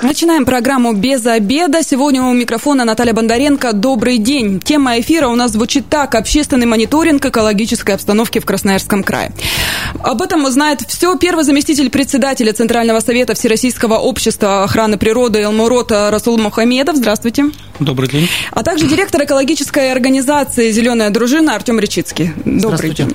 Начинаем программу «Без обеда». Сегодня у микрофона Наталья Бондаренко. Добрый день. Тема эфира у нас звучит так. Общественный мониторинг экологической обстановки в Красноярском крае. Об этом знает все первый заместитель председателя Центрального совета Всероссийского общества охраны природы Элмурота Расул Мухамедов. Здравствуйте. Добрый день. А также директор экологической организации «Зеленая дружина» Артем Речицкий. Добрый день.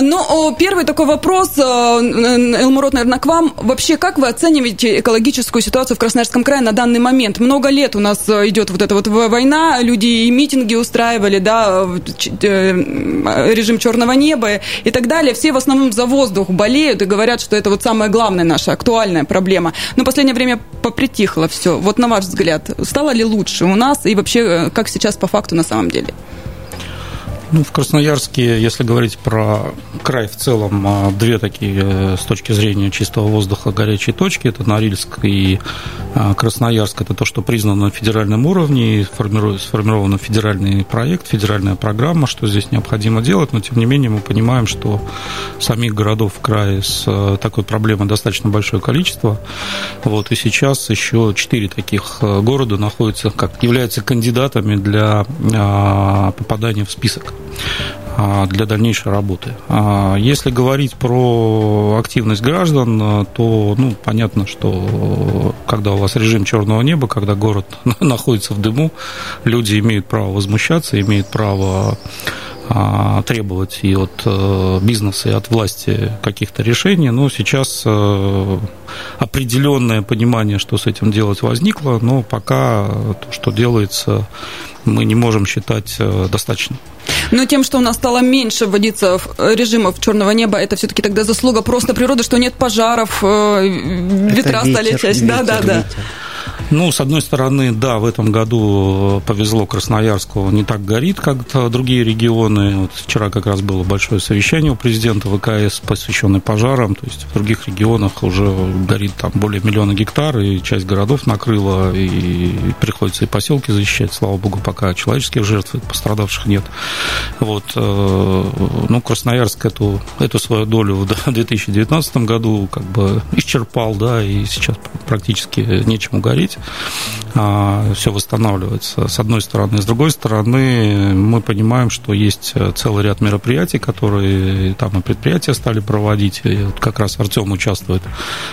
Ну, первый такой вопрос, э, Элмурот, наверное, к вам. Вообще, как вы оцениваете экологическую ситуацию в Красноярском крае на данный момент? Много лет у нас э, идет вот эта вот война, люди и митинги устраивали, да, э, режим черного неба и так далее. Все в основном за воздух болеют и говорят, что это вот самая главная наша актуальная проблема. Но в последнее время попритихло все. Вот на ваш взгляд, стало ли лучше у нас и вообще как сейчас по факту на самом деле? Ну, в Красноярске, если говорить про край в целом, а, две такие э, с точки зрения чистого воздуха горячие точки. Это Норильск и а, Красноярск. Это то, что признано на федеральном уровне, сформирован федеральный проект, федеральная программа, что здесь необходимо делать. Но, тем не менее, мы понимаем, что самих городов в крае с э, такой проблемой достаточно большое количество. Вот, и сейчас еще четыре таких э, города находятся, как являются кандидатами для а, попадания в список. А, для дальнейшей работы. А, если говорить про активность граждан, то ну, понятно, что когда у вас режим черного неба, когда город находится в дыму, люди имеют право возмущаться, имеют право а, требовать и от э, бизнеса, и от власти каких-то решений. Но сейчас э, определенное понимание, что с этим делать, возникло, но пока то, что делается, мы не можем считать э, достаточным. Но тем, что у нас стало меньше вводиться режимов черного неба, это все-таки тогда заслуга просто природы, что нет пожаров, ветра это стали чаще. Да, да, да. Ну, с одной стороны, да, в этом году повезло Красноярску, не так горит, как другие регионы. Вот вчера как раз было большое совещание у президента ВКС, посвященное пожарам. То есть в других регионах уже горит там более миллиона гектар, и часть городов накрыла, и приходится и поселки защищать. Слава богу, пока человеческих жертв, пострадавших нет. Вот. Э, ну, Красноярск эту, эту свою долю в 2019 году как бы исчерпал, да, и сейчас практически нечему гореть. А, Все восстанавливается, с одной стороны. С другой стороны, мы понимаем, что есть целый ряд мероприятий, которые там и предприятия стали проводить. И вот как раз Артем участвует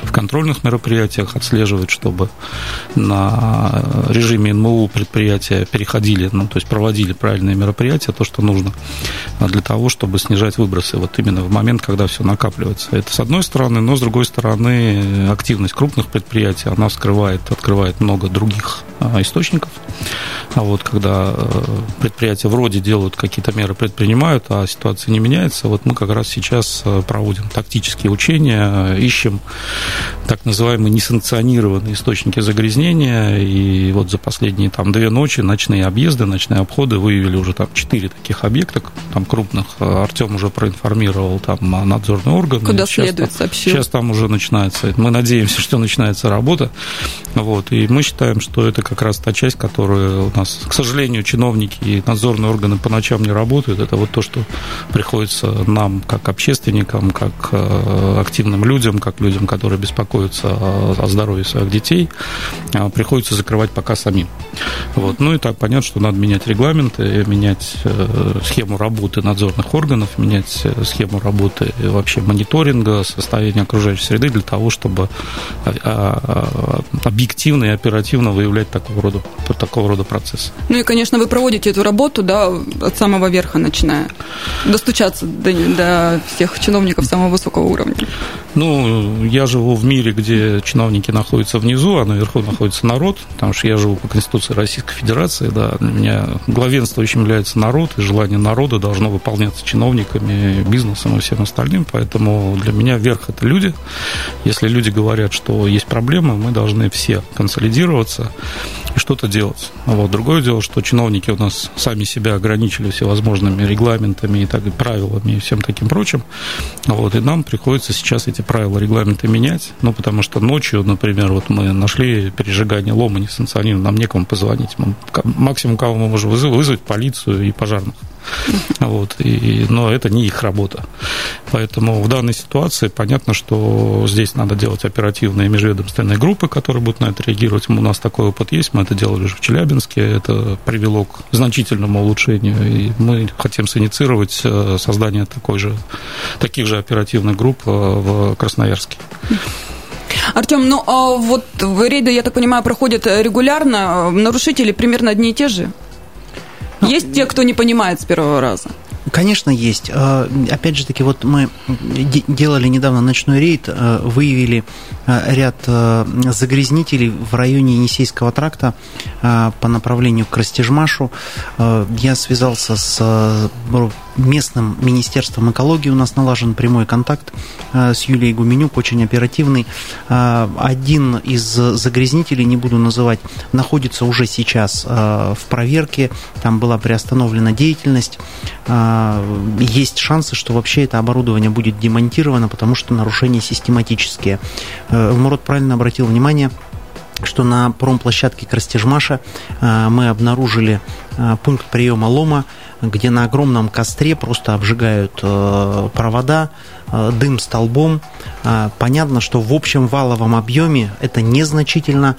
в контрольных мероприятиях, отслеживает, чтобы на режиме НМУ предприятия переходили, ну, то есть проводили правильные мероприятия, то, что нужно для того, чтобы снижать выбросы вот именно в момент, когда все накапливается. Это с одной стороны, но с другой стороны активность крупных предприятий, она скрывает, открывает много других а, источников. А вот когда э, предприятия вроде делают какие-то меры, предпринимают, а ситуация не меняется, вот мы как раз сейчас э, проводим тактические учения, ищем так называемые несанкционированные источники загрязнения, и вот за последние там две ночи ночные объезды, ночные обходы выявили уже там четыре таких объекта, там крупных. Артем уже проинформировал там надзорный орган. Куда следует, там, сообщил. Сейчас там уже начинается, мы надеемся, что начинается работа, вот, и мы считаем, что это как раз та часть, которая у нас, к сожалению, чиновники и надзорные органы по ночам не работают. Это вот то, что приходится нам, как общественникам, как э, активным людям, как людям, которые беспокоятся о здоровье своих детей, э, приходится закрывать пока самим. Вот. Ну и так понятно, что надо менять регламенты, менять э, схему работы надзорных органов, менять схему работы вообще мониторинга, состояния окружающей среды для того, чтобы объективно и оперативно выявлять такого рода, такого рода процессы. Ну и, конечно, вы проводите эту работу, да, от самого верха начиная, достучаться до, до всех чиновников самого высокого уровня. Ну, я живу в мире, где чиновники находятся внизу, а наверху находится народ, потому что я живу по Конституции Российской Федерации, да, для меня главенствующим является народ, и желание народа должно выполняться чиновниками, бизнесом и всем остальным, поэтому для меня верх – это люди. Если люди говорят, что есть проблемы, мы должны все консолидироваться и что-то делать. Вот. Другое дело, что чиновники у нас сами себя ограничили всевозможными регламентами и так, правилами и всем таким прочим. Вот. И нам приходится сейчас эти правила, регламенты менять, ну, потому что ночью, например, вот мы нашли пережигание лома несанкционированного, нам некому позвонить. Мы, максимум, кого мы можем вызвать, вызвать полицию и пожарных. Вот, и, но это не их работа. Поэтому в данной ситуации понятно, что здесь надо делать оперативные межведомственные группы, которые будут на это реагировать. У нас такой опыт есть, мы это делали уже в Челябинске, это привело к значительному улучшению, и мы хотим синициировать э, создание такой же, таких же оперативных групп э, в Красноярске. Артем, ну а вот рейды, я так понимаю, проходят регулярно. Нарушители примерно одни и те же? Есть те, кто не понимает с первого раза? Конечно, есть. А, опять же таки, вот мы делали недавно ночной рейд, а, выявили а, ряд загрязнителей в районе Енисейского тракта по направлению к Растежмашу. Я связался с местным министерством экологии у нас налажен прямой контакт с Юлией Гуменюк, очень оперативный. Один из загрязнителей, не буду называть, находится уже сейчас в проверке, там была приостановлена деятельность. Есть шансы, что вообще это оборудование будет демонтировано, потому что нарушения систематические. Мурод правильно обратил внимание, что на промплощадке Крастежмаша мы обнаружили пункт приема лома, где на огромном костре просто обжигают э, провода, э, дым столбом. Э, понятно, что в общем валовом объеме это незначительно,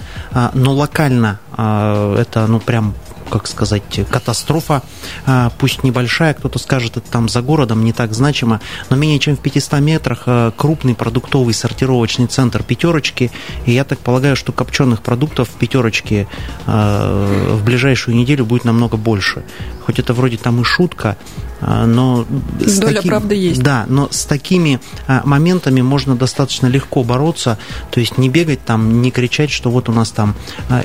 но локально это ну прям как сказать, катастрофа, а, пусть небольшая, кто-то скажет, это там за городом, не так значимо, но менее чем в 500 метрах а, крупный продуктовый сортировочный центр «Пятерочки», и я так полагаю, что копченых продуктов в «Пятерочке» а, в ближайшую неделю будет намного больше. Хоть это вроде там и шутка, но... Доля таки... правды есть. Да, но с такими моментами можно достаточно легко бороться, то есть не бегать там, не кричать, что вот у нас там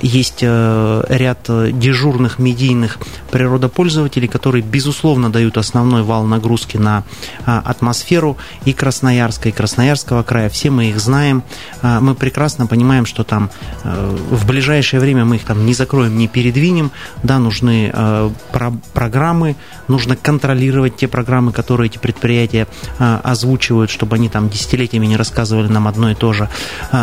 есть э, ряд э, дежурных медийных природопользователей, которые, безусловно, дают основной вал нагрузки на а, атмосферу и Красноярска, и Красноярского края. Все мы их знаем. А, мы прекрасно понимаем, что там а, в ближайшее время мы их там не закроем, не передвинем. Да, нужны программы, нужно контролировать те программы, которые эти предприятия озвучивают, чтобы они там десятилетиями не рассказывали нам одно и то же.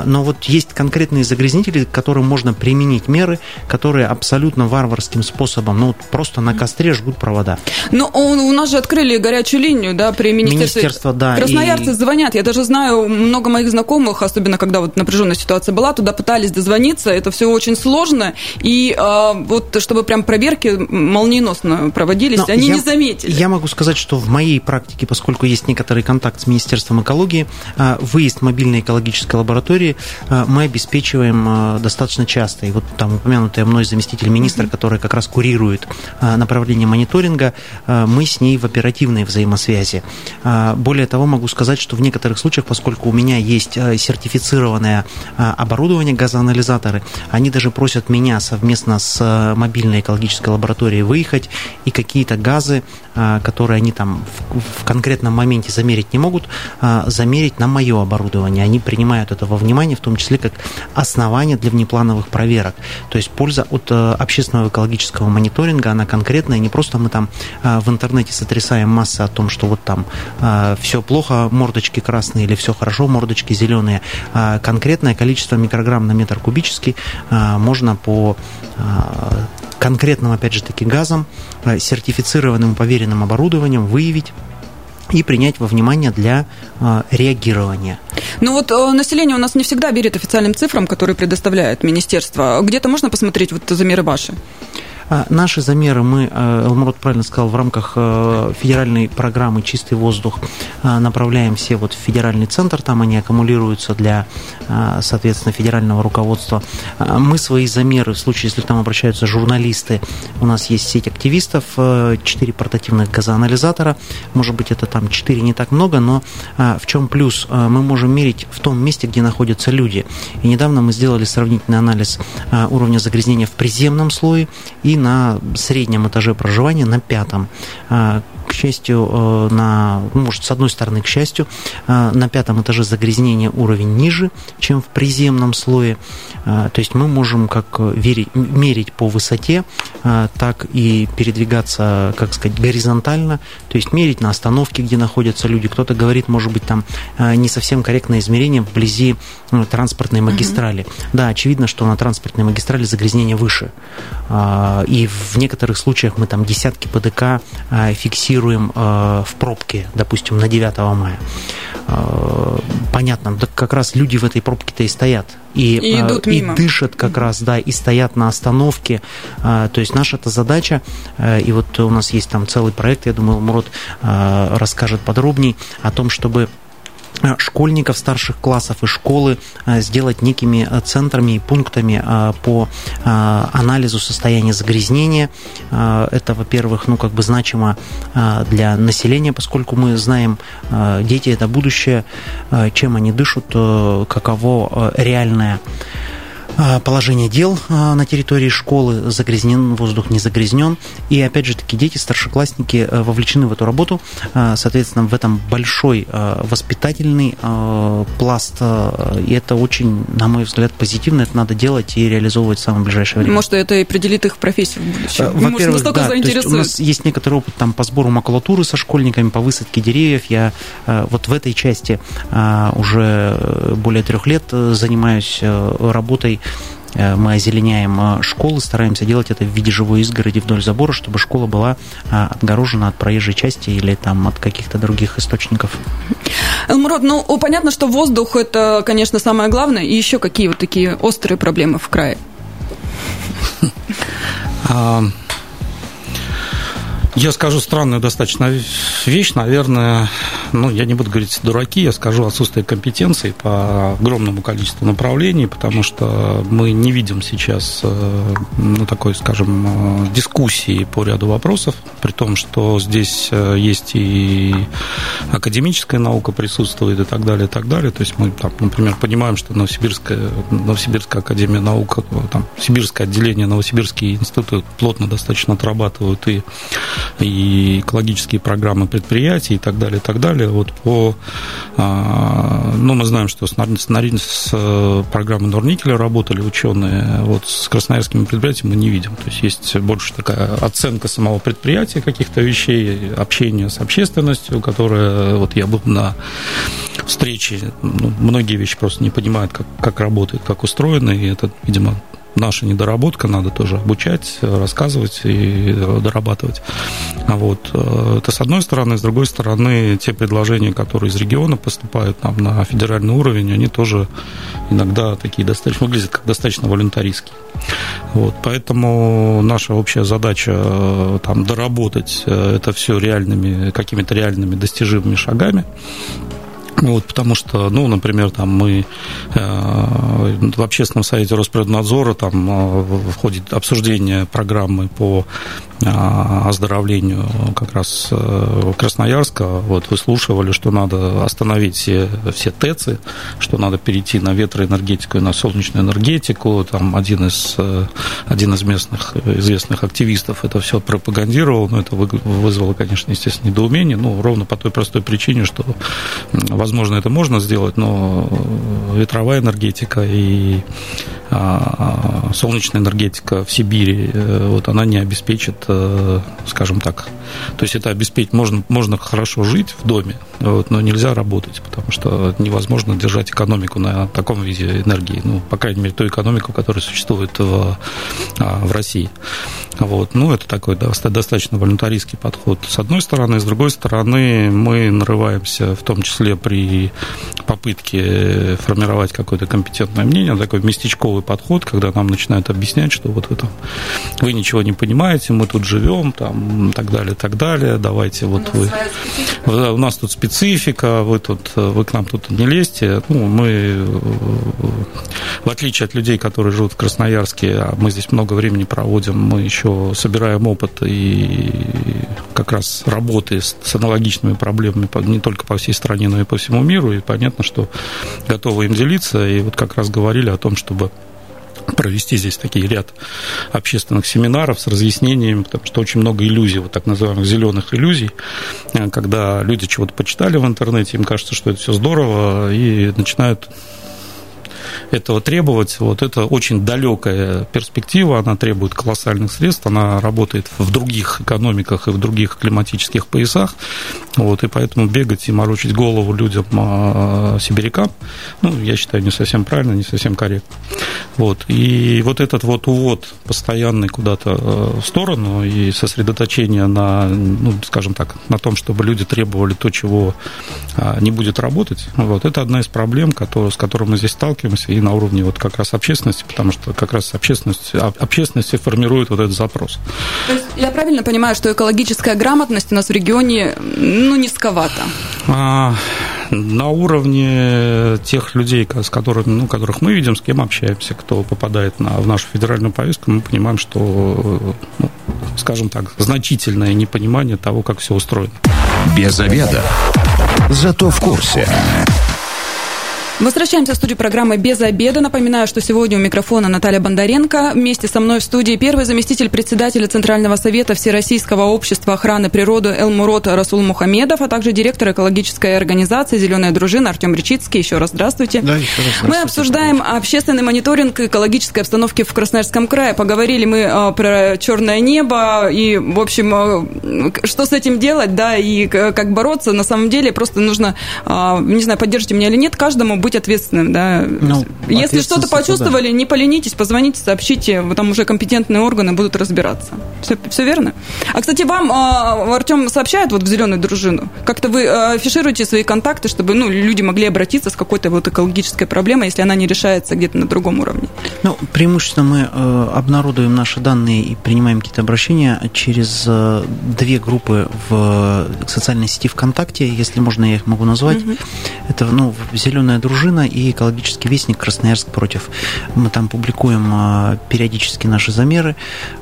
Но вот есть конкретные загрязнители, к которым можно применить меры, которые абсолютно варварски таким способом, ну, просто на костре жгут провода. Но у нас же открыли горячую линию, да, при министерстве. Министерство, да. Красноярцы и... звонят. Я даже знаю много моих знакомых, особенно когда вот напряженная ситуация была, туда пытались дозвониться. Это все очень сложно. И а, вот чтобы прям проверки молниеносно проводились, Но они я, не заметили. Я могу сказать, что в моей практике, поскольку есть некоторый контакт с Министерством экологии, а, выезд мобильной экологической лаборатории а, мы обеспечиваем а, достаточно часто. И вот там упомянутая мной заместитель министра, который как раз курирует направление мониторинга, мы с ней в оперативной взаимосвязи. Более того, могу сказать, что в некоторых случаях, поскольку у меня есть сертифицированное оборудование, газоанализаторы, они даже просят меня совместно с мобильной экологической лабораторией выехать и какие-то газы, которые они там в конкретном моменте замерить не могут, замерить на мое оборудование. Они принимают это во внимание, в том числе как основание для внеплановых проверок. То есть польза от общественного экологического мониторинга, она конкретная, не просто мы там а, в интернете сотрясаем массы о том, что вот там а, все плохо, мордочки красные или все хорошо, мордочки зеленые. А конкретное количество микрограмм на метр кубический можно по конкретным, опять же таки, газам, сертифицированным поверенным оборудованием выявить и принять во внимание для э, реагирования. Ну вот э, население у нас не всегда верит официальным цифрам, которые предоставляет министерство. Где-то можно посмотреть вот замеры ваши? А, наши замеры мы, э, Элмурод правильно сказал, в рамках э, федеральной программы «Чистый воздух» э, направляем все вот в федеральный центр, там они аккумулируются для, соответственно, федерального руководства. Мы свои замеры, в случае, если к нам обращаются журналисты, у нас есть сеть активистов, 4 портативных газоанализатора, может быть, это там 4 не так много, но в чем плюс? Мы можем мерить в том месте, где находятся люди. И недавно мы сделали сравнительный анализ уровня загрязнения в приземном слое и на среднем этаже проживания, на пятом. А, счастью, на, ну, может, с одной стороны, к счастью, на пятом этаже загрязнения уровень ниже, чем в приземном слое. То есть мы можем как верить, мерить по высоте, так и передвигаться, как сказать, горизонтально, то есть мерить на остановке, где находятся люди. Кто-то говорит, может быть, там не совсем корректное измерение вблизи ну, транспортной магистрали. Угу. Да, очевидно, что на транспортной магистрали загрязнение выше. И в некоторых случаях мы там десятки ПДК фиксируем в пробке, допустим, на 9 мая. Понятно, так как раз люди в этой пробке-то и стоят. И, и, идут и мимо. дышат как раз, да, и стоят на остановке. То есть наша эта задача, и вот у нас есть там целый проект, я думаю, Мурод расскажет подробней о том, чтобы Э, школьников старших классов и школы э, сделать некими э, центрами и пунктами по анализу состояния загрязнения. Это, во-первых, ну, как бы значимо для населения, поскольку мы знаем, дети – это будущее, чем они дышат, каково реальное а, положение дел а, на территории школы, загрязнен воздух, не загрязнен. И опять же таки дети, старшеклассники э, вовлечены в эту работу. А, соответственно, в этом большой воспитательный пласт. И это очень, на мой взгляд, позитивно. Это надо делать и реализовывать в самое ближайшее время. Может, это и определит их профессию в будущем. Во-первых, да, у нас есть некоторый опыт там, по сбору макулатуры со школьниками, по высадке деревьев. Я вот в этой части уже более трех лет занимаюсь работой Э, мы озеленяем э, школы, стараемся делать это в виде живой изгороди вдоль забора, чтобы школа была э, отгорожена от проезжей части или там от каких-то других источников. Элмурод, ну понятно, что воздух это, конечно, самое главное. И еще какие вот такие острые проблемы в крае? Я скажу странную достаточно вещь, наверное, ну, я не буду говорить дураки, я скажу отсутствие компетенции по огромному количеству направлений, потому что мы не видим сейчас, э, ну, такой, скажем, э, дискуссии по ряду вопросов, при том, что здесь э, есть и академическая наука присутствует и так далее, и так далее. То есть мы, там, например, понимаем, что Новосибирская, Новосибирская академия наук, там, Сибирское отделение, Новосибирский институт плотно достаточно отрабатывают и и экологические программы предприятий и так далее, и так далее. Вот по, а, ну, мы знаем, что с, с, э, программой Норникеля работали ученые, вот с красноярскими предприятиями мы не видим. То есть есть больше такая оценка самого предприятия каких-то вещей, общение с общественностью, которая, вот я был на встрече, ну, многие вещи просто не понимают, как, как работает, как устроено, и это, видимо, наша недоработка, надо тоже обучать, рассказывать и дорабатывать. А вот э, это с одной стороны, с другой стороны, те предложения, которые из региона поступают нам на федеральный уровень, они тоже иногда такие достаточно выглядят как достаточно волюнтаристские. Вот, поэтому наша общая задача э, там доработать э, это все реальными какими-то реальными достижимыми шагами вот, потому что, ну, например, там мы э, в общественном совете Росприроднадзора там э, входит обсуждение программы по оздоровлению как раз э, Красноярска, вот выслушивали, что надо остановить все, все ТЭЦы, что надо перейти на ветроэнергетику и на солнечную энергетику. Там один из, э, один из местных известных активистов это все пропагандировал, но это вызвало, конечно, естественно, недоумение, ну, ровно по той простой причине, что, возможно, это можно сделать, но ветровая энергетика и а, солнечная энергетика в Сибири, э, вот она не обеспечит Э, скажем так. То есть это обеспечить, можно, можно хорошо жить в доме, вот, но нельзя работать, потому что невозможно держать экономику на таком виде энергии, ну, по крайней мере, ту экономику, которая существует в, а, в России. Вот. Ну, это такой достаточно волюнтаристский подход с одной стороны. С другой стороны, мы нарываемся, в том числе при попытке формировать какое-то компетентное мнение, такой местечковый подход, когда нам начинают объяснять, что вот вы там, вы ничего не понимаете, мы тут живем, там, так далее, так далее, давайте вот вы... У нас тут специфика, вы тут, вы к нам тут не лезьте. Ну, мы, в отличие от людей, которые живут в Красноярске, а мы здесь много времени проводим, мы еще еще собираем опыт и как раз работы с, с аналогичными проблемами не только по всей стране, но и по всему миру. И понятно, что готовы им делиться. И вот как раз говорили о том, чтобы провести здесь такие ряд общественных семинаров с разъяснениями, потому что очень много иллюзий, вот так называемых зеленых иллюзий, э, когда люди чего-то почитали в интернете, им кажется, что это все здорово, и начинают этого требовать. Вот это очень далекая перспектива, она требует колоссальных средств, она работает в других экономиках и в других климатических поясах. Вот, и поэтому бегать и морочить голову людям, а, сибирякам, ну, я считаю, не совсем правильно, не совсем корректно. Вот, и вот этот вот увод постоянный куда-то э, в сторону и сосредоточение на, ну, скажем так, на том, чтобы люди требовали то, чего а, не будет работать, вот, это одна из проблем, с которой мы здесь сталкиваемся, и на уровне вот как раз общественности, потому что как раз общественность, общественность формирует вот этот запрос. То есть я правильно понимаю, что экологическая грамотность у нас в регионе ну, низковата? А, на уровне тех людей, с которыми, ну, которых мы видим, с кем общаемся, кто попадает на, в нашу федеральную повестку, мы понимаем, что, ну, скажем так, значительное непонимание того, как все устроено. Без обеда. Зато в курсе. Возвращаемся в студию программы «Без обеда». Напоминаю, что сегодня у микрофона Наталья Бондаренко. Вместе со мной в студии первый заместитель председателя Центрального совета Всероссийского общества охраны природы Элмурот Расул Мухамедов, а также директор экологической организации «Зеленая дружина» Артем Речицкий. Еще раз здравствуйте. Да, еще раз здравствуйте. Мы обсуждаем общественный мониторинг экологической обстановки в Красноярском крае. Поговорили мы а, про черное небо и, в общем, а, что с этим делать, да, и как бороться. На самом деле просто нужно, а, не знаю, поддержите меня или нет, каждому быть ответственным, да. Ну, Если что-то почувствовали, да. не поленитесь, позвоните, сообщите, там уже компетентные органы будут разбираться. Все, все верно? А, кстати, вам а, Артем сообщает вот в зеленую дружину, как-то вы а, афишируете свои контакты, чтобы ну, люди могли обратиться с какой-то вот экологической проблемой, если она не решается где-то на другом уровне? Ну, преимущественно мы э, обнародуем наши данные и принимаем какие-то обращения через э, две группы в социальной сети ВКонтакте, если можно, я их могу назвать. Угу. Это ну, зеленая дружина дружина и экологический вестник Красноярск против. Мы там публикуем а, периодически наши замеры,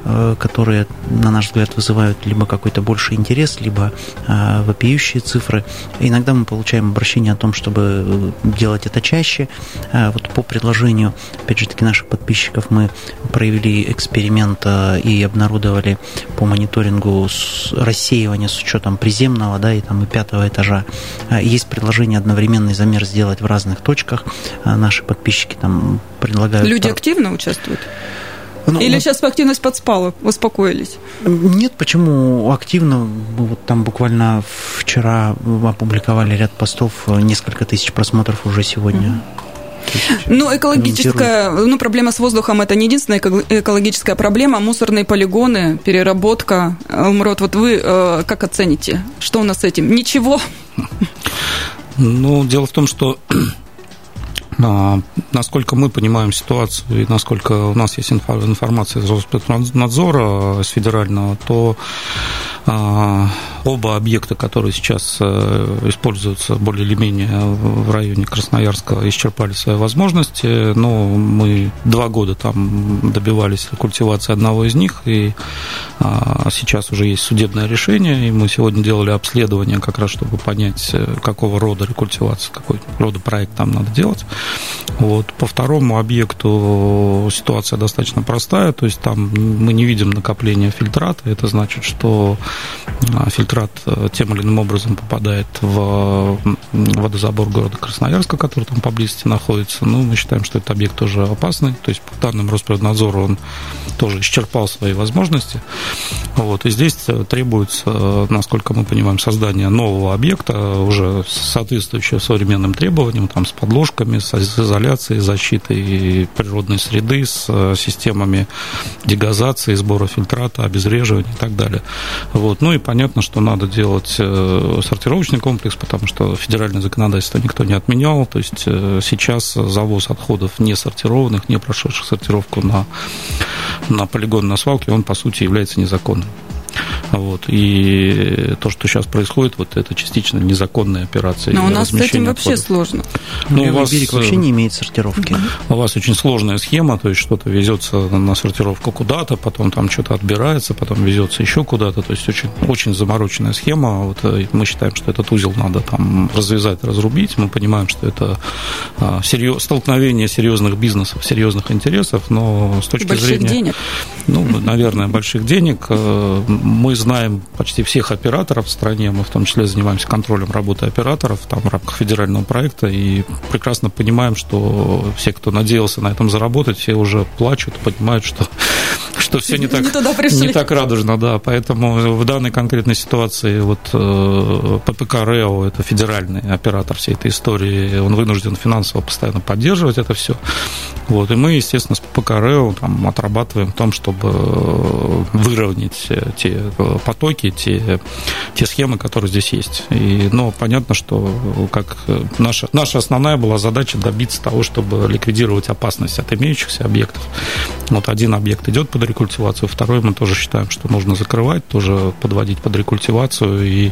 э, которые, на наш взгляд, вызывают либо какой-то больший интерес, либо а, вопиющие цифры. Иногда мы получаем обращение о том, чтобы э, делать это чаще. А, вот по предложению, опять же таки, наших подписчиков мы провели эксперимент и обнародовали по мониторингу рассеивания с учетом приземного, да, и там и пятого этажа. Есть предложение одновременный замер сделать в разных точках. А наши подписчики там предлагают... Люди активно участвуют? Ну, Или вот, сейчас активность подспала, успокоились? Нет, почему активно? Вот там буквально вчера опубликовали ряд постов, несколько тысяч просмотров уже сегодня. Ну, экологическая, ну, проблема с воздухом это не единственная экологическая проблема. Мусорные полигоны, переработка. Умрот, вот вы э, как оцените? Что у нас с этим? Ничего? Ну, дело в том, что насколько мы понимаем ситуацию и насколько у нас есть информация из Роспотребнадзора, с федерального, то а, оба объекта, которые сейчас э, используются более или менее в районе Красноярска, исчерпали свои возможности. Но мы два года там добивались культивации одного из них, и а, сейчас уже есть судебное решение, и мы сегодня делали обследование как раз, чтобы понять, э, какого рода рекультивация, какой рода проект там надо делать. Вот. По второму объекту ситуация достаточно простая, то есть там мы не видим накопления фильтрата, это значит, что а, фильтрат э, тем или иным образом попадает в водозабор города Красноярска, который там поблизости находится. Ну, мы считаем, что этот объект тоже опасный, то есть по данным Росприроднадзора он тоже исчерпал свои возможности. Вот. И здесь э, требуется, э, насколько мы понимаем, создание нового объекта, уже соответствующего современным требованиям, там, с подложками, с изоляцией, защитой природной среды, с системами дегазации, сбора фильтрата, обезвреживания и так далее. Вот. Ну и понятно, что надо делать э, сортировочный комплекс, потому что федеральное законодательство никто не отменял. То есть э, сейчас завоз отходов не сортированных, не прошедших сортировку на, на полигон на свалке, он, по сути, является незаконным. Вот. И то, что сейчас происходит, вот это частично незаконная операция. Но у нас с этим вообще отходов. сложно. Ну, у вас, берег вообще не имеет сортировки. У вас очень сложная схема, то есть что-то везется на сортировку куда-то, потом там что-то отбирается, потом везется еще куда-то. То есть очень, очень замороченная схема. Вот э, мы считаем, что этот узел надо там развязать, разрубить. Мы понимаем, что это а, серьез, столкновение серьезных бизнесов, серьезных интересов, но с точки больших зрения... денег. Ну, наверное, больших денег. Э, мы знаем почти всех операторов в стране, мы в том числе занимаемся контролем работы операторов там, в рамках федерального проекта и прекрасно понимаем, что все, кто надеялся на этом заработать, все уже плачут, понимают, что что все не так, не, не так радужно, да. Поэтому в данной конкретной ситуации вот э, ППК РЭО, это федеральный оператор всей этой истории, он вынужден финансово постоянно поддерживать это все. Вот, и мы, естественно, с ППК РЭО там, отрабатываем в том, чтобы выровнять те потоки, те, те схемы, которые здесь есть. И, но понятно, что как наша, наша основная была задача добиться того, чтобы ликвидировать опасность от имеющихся объектов. Вот один объект идет под рекультивацию, второй мы тоже считаем, что нужно закрывать, тоже подводить под рекультивацию и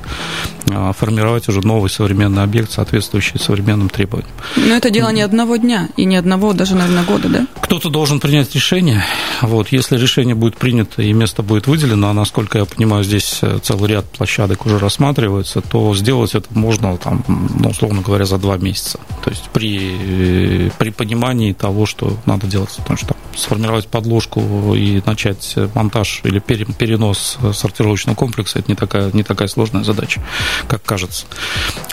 а, формировать уже новый современный объект, соответствующий современным требованиям. Но это дело не одного дня и не одного даже, наверное, года, да? Кто-то должен принять решение. Вот, если решение будет принято и место будет выделено, а насколько я понимаю, здесь э, целый ряд площадок уже рассматривается, то сделать это можно, там, ну, условно говоря, за два месяца. То есть при, при понимании того, что надо делать. Потому что сформировать подложку и начать монтаж или перенос сортировочного комплекса, это не такая, не такая сложная задача, как кажется.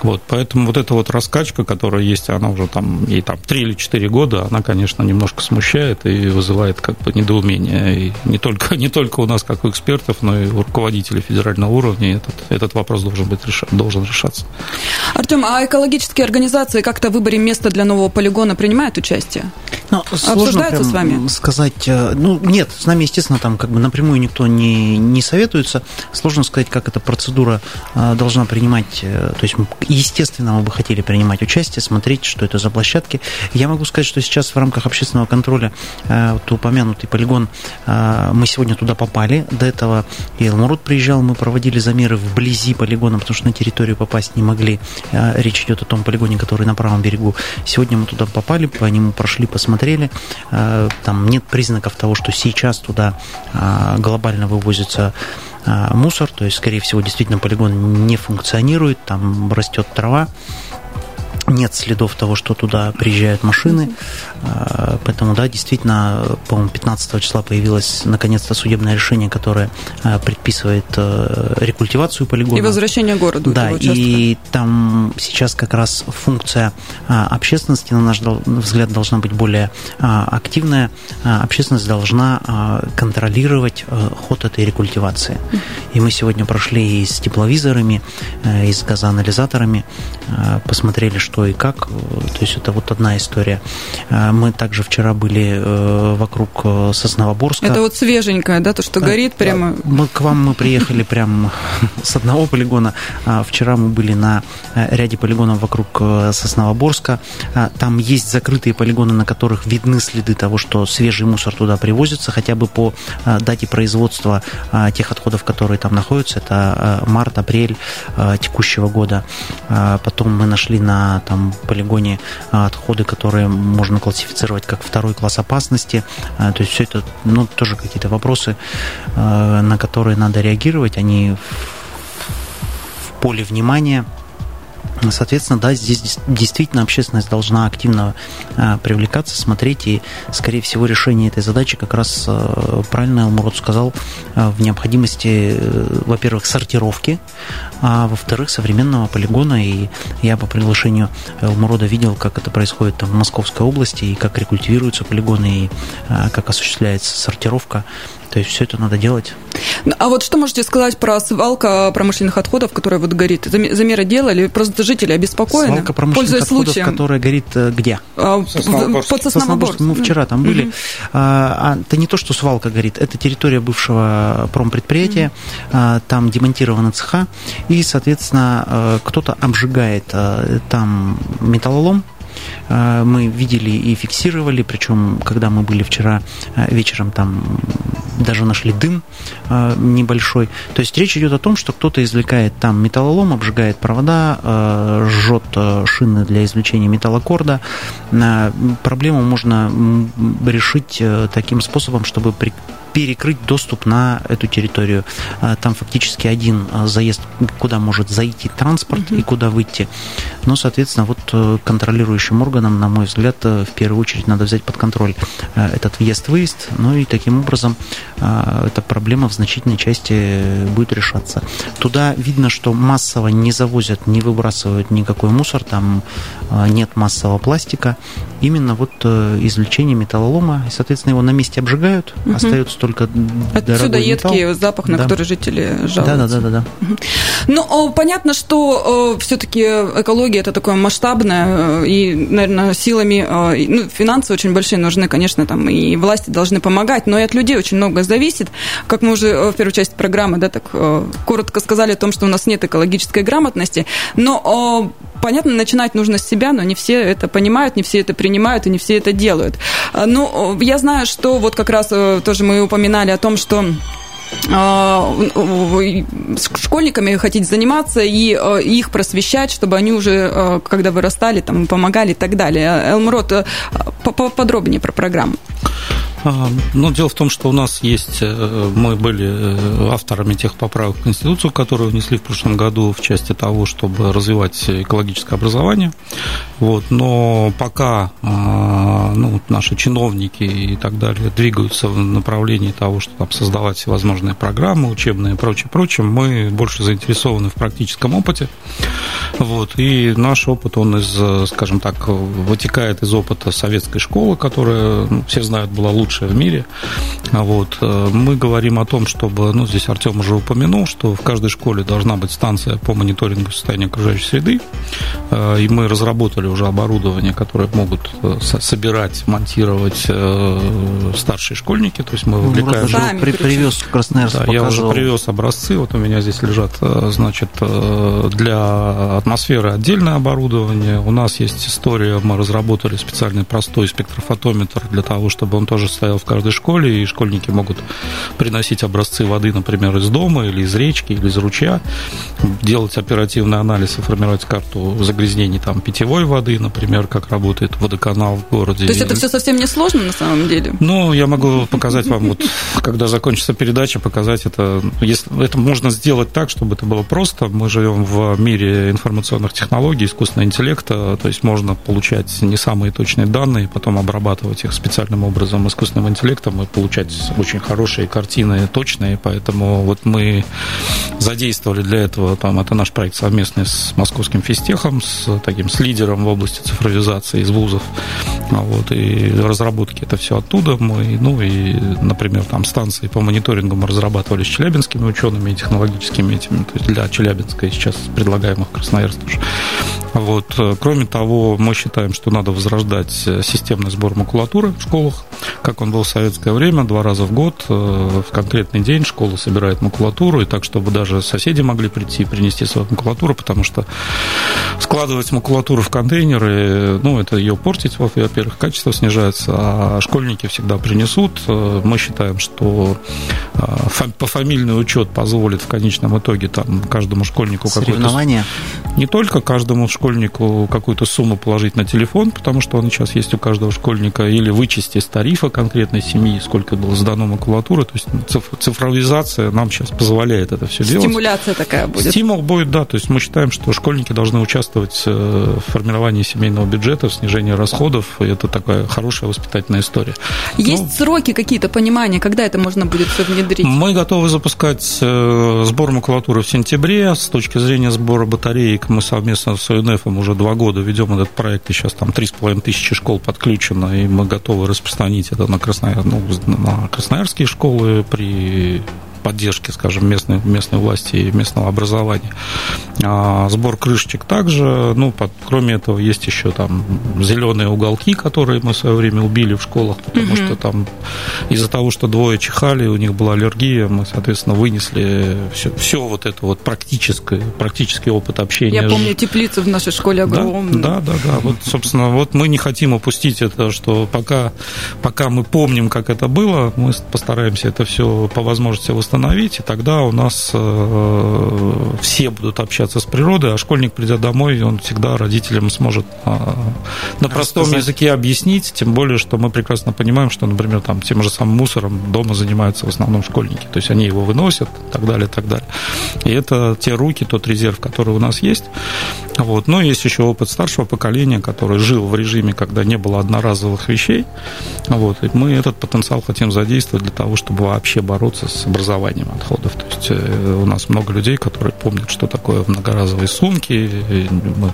Вот, поэтому вот эта вот раскачка, которая есть, она уже там, ей там 3 или 4 года, она, конечно, немножко смущает и вызывает как бы недоумение. И не только, не только у нас, как у экспертов, но и у руководителей федерального уровня этот, этот вопрос должен, быть решен, должен решаться. Артем, а экологические организации как-то в выборе места для нового полигона принимают участие? Ну, сложно прям с вами? сказать, э, ну, нет, с нами, естественно, там как бы напрямую никто не, не советуется. Сложно сказать, как эта процедура э, должна принимать, э, то есть, естественно, мы бы хотели принимать участие, смотреть, что это за площадки. Я могу сказать, что сейчас в рамках общественного контроля вот упомянутый полигон, мы сегодня туда попали. До этого и Элмурод приезжал, мы проводили замеры вблизи полигона, потому что на территорию попасть не могли. Речь идет о том полигоне, который на правом берегу. Сегодня мы туда попали, по нему прошли, посмотрели. Там нет признаков того, что сейчас туда глобально вывозится мусор, то есть, скорее всего, действительно полигон не функционирует, там растет трава нет следов того, что туда приезжают машины. А, поэтому, да, действительно, по-моему, 15 числа появилось наконец-то судебное решение, которое а, предписывает э, рекультивацию полигона. И возвращение городу. Да, и там сейчас как раз функция а, общественности, на наш взгляд, должна быть более активная. Общественность должна контролировать э, ход этой рекультивации. И мы сегодня прошли и с тепловизорами, э, и с газоанализаторами, посмотрели, что что и как. То есть это вот одна история. А, мы также вчера были э, вокруг э, Сосновоборска. Это вот свеженькое, да, то, что горит прямо... Мы, к вам мы приехали прямо с одного полигона. А вчера мы были на э, ряде полигонов вокруг Сосновоборска. А, там есть закрытые полигоны, на которых видны следы того, что свежий мусор туда привозится, хотя бы по дате производства тех отходов, которые там находятся. Это март, апрель текущего года. Потом мы нашли на там полигоне а, отходы, которые можно классифицировать как второй класс опасности. А, то есть все это, ну, тоже какие-то вопросы, а, на которые надо реагировать, они в поле внимания Соответственно, да, здесь действительно общественность должна активно а, привлекаться, смотреть, и, скорее всего, решение этой задачи как раз а, правильно Алмурод сказал а, в необходимости, э, во-первых, сортировки, а во-вторых, современного полигона. И я по приглашению Алмурода видел, как это происходит там, в Московской области, и как рекультивируются полигоны, и как осуществляется сортировка то есть все это надо делать. А вот что можете сказать про свалка промышленных отходов, которая вот горит? Замеры делали? Просто жители обеспокоены? Свалка промышленных отходов, случаем. которая горит э, где? А, под Сосноборск. Мы вчера там были. Угу. А, это не то, что свалка горит, это территория бывшего промпредприятия. Угу. Там демонтированы цеха, и, соответственно, э, кто-то обжигает э, там металлолом, мы видели и фиксировали, причем, когда мы были вчера вечером, там даже нашли дым небольшой. То есть речь идет о том, что кто-то извлекает там металлолом, обжигает провода, жжет шины для извлечения металлокорда. Проблему можно решить таким способом, чтобы перекрыть доступ на эту территорию. А, там фактически один а, заезд, куда может зайти транспорт mm-hmm. и куда выйти. Но, соответственно, вот э, контролирующим органам, на мой взгляд, э, в первую очередь надо взять под контроль э, этот въезд-выезд, ну и таким образом эта проблема в значительной части будет решаться. Туда видно, что массово не завозят, не выбрасывают никакой мусор, там нет массового пластика. Именно вот извлечение металлолома, и, соответственно, его на месте обжигают, угу. остается только Отсюда едкий металл. запах, на да. который жители жалуются. Да, да, да, да. да. Ну, понятно, что все-таки экология это такое масштабное, э, и, наверное, силами, э, ну, финансы очень большие нужны, конечно, там и власти должны помогать, но и от людей очень много зависит. Как мы уже э, в первой части программы, да, так коротко сказали о том, что у нас нет экологической грамотности, но понятно, начинать нужно с себя, но не все это понимают, не все это принимают и не все это делают. Ну, я знаю, что вот как раз тоже мы упоминали о том, что а, школьниками хотите заниматься и э, их просвещать, чтобы они уже, э, когда вырастали, там, помогали и так далее. Элмрод, э, поподробнее про программу. А, ну, дело в том, что у нас есть, э, мы были э, авторами тех поправок в Конституцию, которые внесли в прошлом году в части того, чтобы развивать экологическое образование. Вот, но пока а, ну, наши чиновники и так далее двигаются в направлении того, что там создавать всевозможные программы учебные и прочее, прочее, мы больше заинтересованы в практическом опыте. Вот, и наш опыт, он из, скажем так, вытекает из опыта советской школы, которая, ну, все знают, была лучше лучшая в мире. Вот. Э, мы говорим о том, чтобы, ну, здесь Артем уже упомянул, что в каждой школе должна быть станция по мониторингу состояния окружающей среды, э, и мы разработали уже оборудование, которое могут э, собирать, монтировать старшие школьники, то есть мы вовлекаем... Сами при, привез в Красноярск, да, Я уже привез образцы, вот у меня здесь лежат, значит, для атмосферы отдельное оборудование, у нас есть история, мы разработали специальный простой спектрофотометр для того, чтобы он тоже стоял в каждой школе, и школьники могут приносить образцы воды, например, из дома или из речки, или из ручья, делать оперативный анализ и формировать карту загрязнений там, питьевой воды, например, как работает водоканал в городе. То есть это все совсем не сложно на самом деле? Ну, я могу показать вам, вот, когда закончится передача, показать это. Если, это можно сделать так, чтобы это было просто. Мы живем в мире информационных технологий, искусственного интеллекта, то есть можно получать не самые точные данные, потом обрабатывать их специальным образом искусственным искусственным интеллектом и получать очень хорошие картины, точные, поэтому вот мы задействовали для этого, там, это наш проект совместный с московским физтехом, с таким, с лидером в области цифровизации из вузов, вот, и разработки это все оттуда мы, ну, и, например, там, станции по мониторингу мы разрабатывали с челябинскими учеными и технологическими этими, то есть для Челябинска и сейчас предлагаем их в Красноярск тоже. Вот. Кроме того, мы считаем, что надо возрождать системный сбор макулатуры в школах, как он был в советское время, два раза в год, э, в конкретный день школа собирает макулатуру, и так, чтобы даже соседи могли прийти и принести свою макулатуру, потому что складывать макулатуру в контейнеры, ну, это ее портить, во-первых, качество снижается, а школьники всегда принесут. Э, мы считаем, что э, пофамильный учет позволит в конечном итоге там каждому школьнику какое-то... Не только каждому школьнику какую-то сумму положить на телефон, потому что он сейчас есть у каждого школьника, или вычесть из тарифа конкретной семьи, сколько было сдано макулатуры. То есть цифровизация нам сейчас позволяет это все делать. Стимуляция такая будет. Стимул будет, да. То есть мы считаем, что школьники должны участвовать э, в формировании семейного бюджета, в снижении расходов. И это такая хорошая воспитательная история. Есть ну, сроки какие-то, понимания, когда это можно будет все внедрить? Мы готовы запускать э, сбор макулатуры в сентябре. С точки зрения сбора батареек мы совместно с ЮНЕФ уже два года ведем этот проект, и сейчас там 3,5 тысячи школ подключено, и мы готовы распространить это на, Краснояр, ну, на красноярские школы при поддержки, скажем, местной, местной власти и местного образования. А сбор крышечек также, ну, под, кроме этого, есть еще там зеленые уголки, которые мы в свое время убили в школах, потому mm-hmm. что там из-за того, что двое чихали, у них была аллергия, мы, соответственно, вынесли все, все вот это вот практическое, практический опыт общения. Я помню теплицу в нашей школе огромную. Да, да, да, да. Вот, собственно, вот мы не хотим упустить это, что пока, пока мы помним, как это было, мы постараемся это все по возможности восстановить, и тогда у нас э, все будут общаться с природой, а школьник, придя домой, он всегда родителям сможет э, на простом Рассказать. языке объяснить, тем более, что мы прекрасно понимаем, что, например, там тем же самым мусором дома занимаются в основном школьники, то есть они его выносят, и так далее, и так далее. И это те руки, тот резерв, который у нас есть. Вот. Но есть еще опыт старшего поколения, который жил в режиме, когда не было одноразовых вещей. Вот. И мы этот потенциал хотим задействовать для того, чтобы вообще бороться с образованием отходов. То есть э, у нас много людей, которые помнят, что такое многоразовые сумки. Мы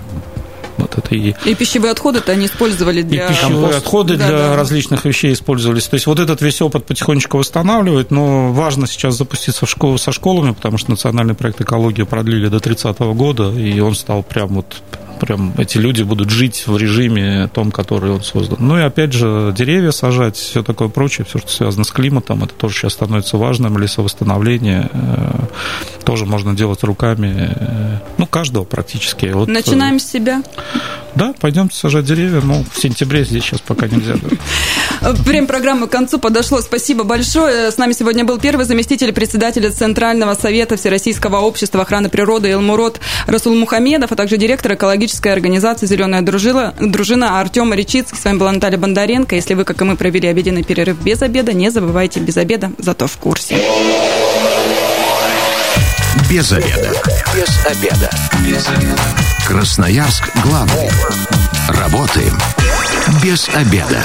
вот это и... и пищевые отходы-то они использовали для... И пищевые компост. отходы да, для да. различных вещей использовались. То есть вот этот весь опыт потихонечку восстанавливает, но важно сейчас запуститься в школу, со школами, потому что национальный проект экологии продлили до 30 года, и он стал прям вот прям эти люди будут жить в режиме том, который он создан. Ну и опять же, деревья сажать, все такое прочее, все, что связано с климатом, это тоже сейчас становится важным, лесовосстановление э, тоже можно делать руками, э, ну, каждого практически. Вот, Начинаем с себя. Да, пойдем сажать деревья, но в сентябре здесь сейчас пока нельзя. Время программы к концу подошло. Спасибо большое. С нами сегодня был первый заместитель председателя Центрального совета Всероссийского общества охраны природы Илмурод Расул Мухамедов, а также директор экологической организации «Зеленая дружина», дружина Артем Речицкий. С вами была Наталья Бондаренко. Если вы, как и мы, провели обеденный перерыв без обеда, не забывайте без обеда, зато в курсе. Без обеда. Без обеда. Без обеда. Красноярск главный. Работаем без обеда.